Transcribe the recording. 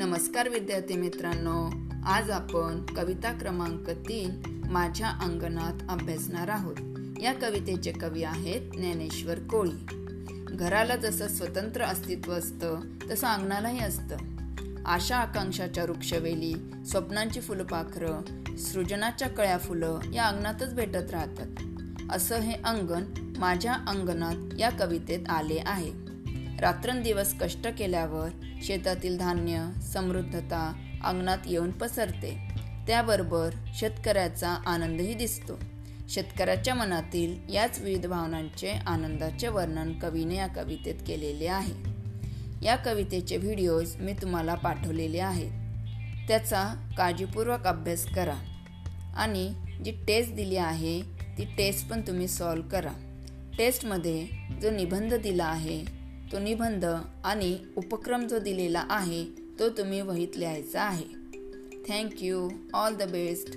नमस्कार विद्यार्थी मित्रांनो आज आपण कविता क्रमांक तीन माझ्या अंगणात अभ्यासणार आहोत. या कवितेचे कवी आहेत ज्ञानेश्वर कोळी. घराला जसं स्वतंत्र अस्तित्व असतं तसं अंगणालाही असतं. आशा आकांक्षाच्या वृक्षवेली स्वप्नांची फुलपाखरं सृजनाच्या कळ्या फुलं या अंगणातच भेटत राहतात. असं हे अंगण माझ्या अंगणात या कवितेत आले आहे. रात्रंदिवस कष्ट केल्यावर शेतातील धान्य समृद्धता अंगणात येऊन पसरते. त्याबरोबर शेतकऱ्याचा आनंदही दिसतो. शेतकऱ्याच्या मनातील याच विविध भावनांचे आनंदाचे वर्णन कवीने या कवितेत केलेले आहे. या कवितेचे व्हिडिओज मी तुम्हाला पाठवलेले आहेत. त्याचा काळजीपूर्वक अभ्यास करा आणि जी टेस्ट दिली आहे ती टेस्ट पण तुम्ही सॉल्व करा. टेस्टमध्ये जो निबंध दिला आहे तो निबंध आणि उपक्रम जो दिलेला आहे तो तुम्ही वहीत लिहायचा आहे. Thank you all the best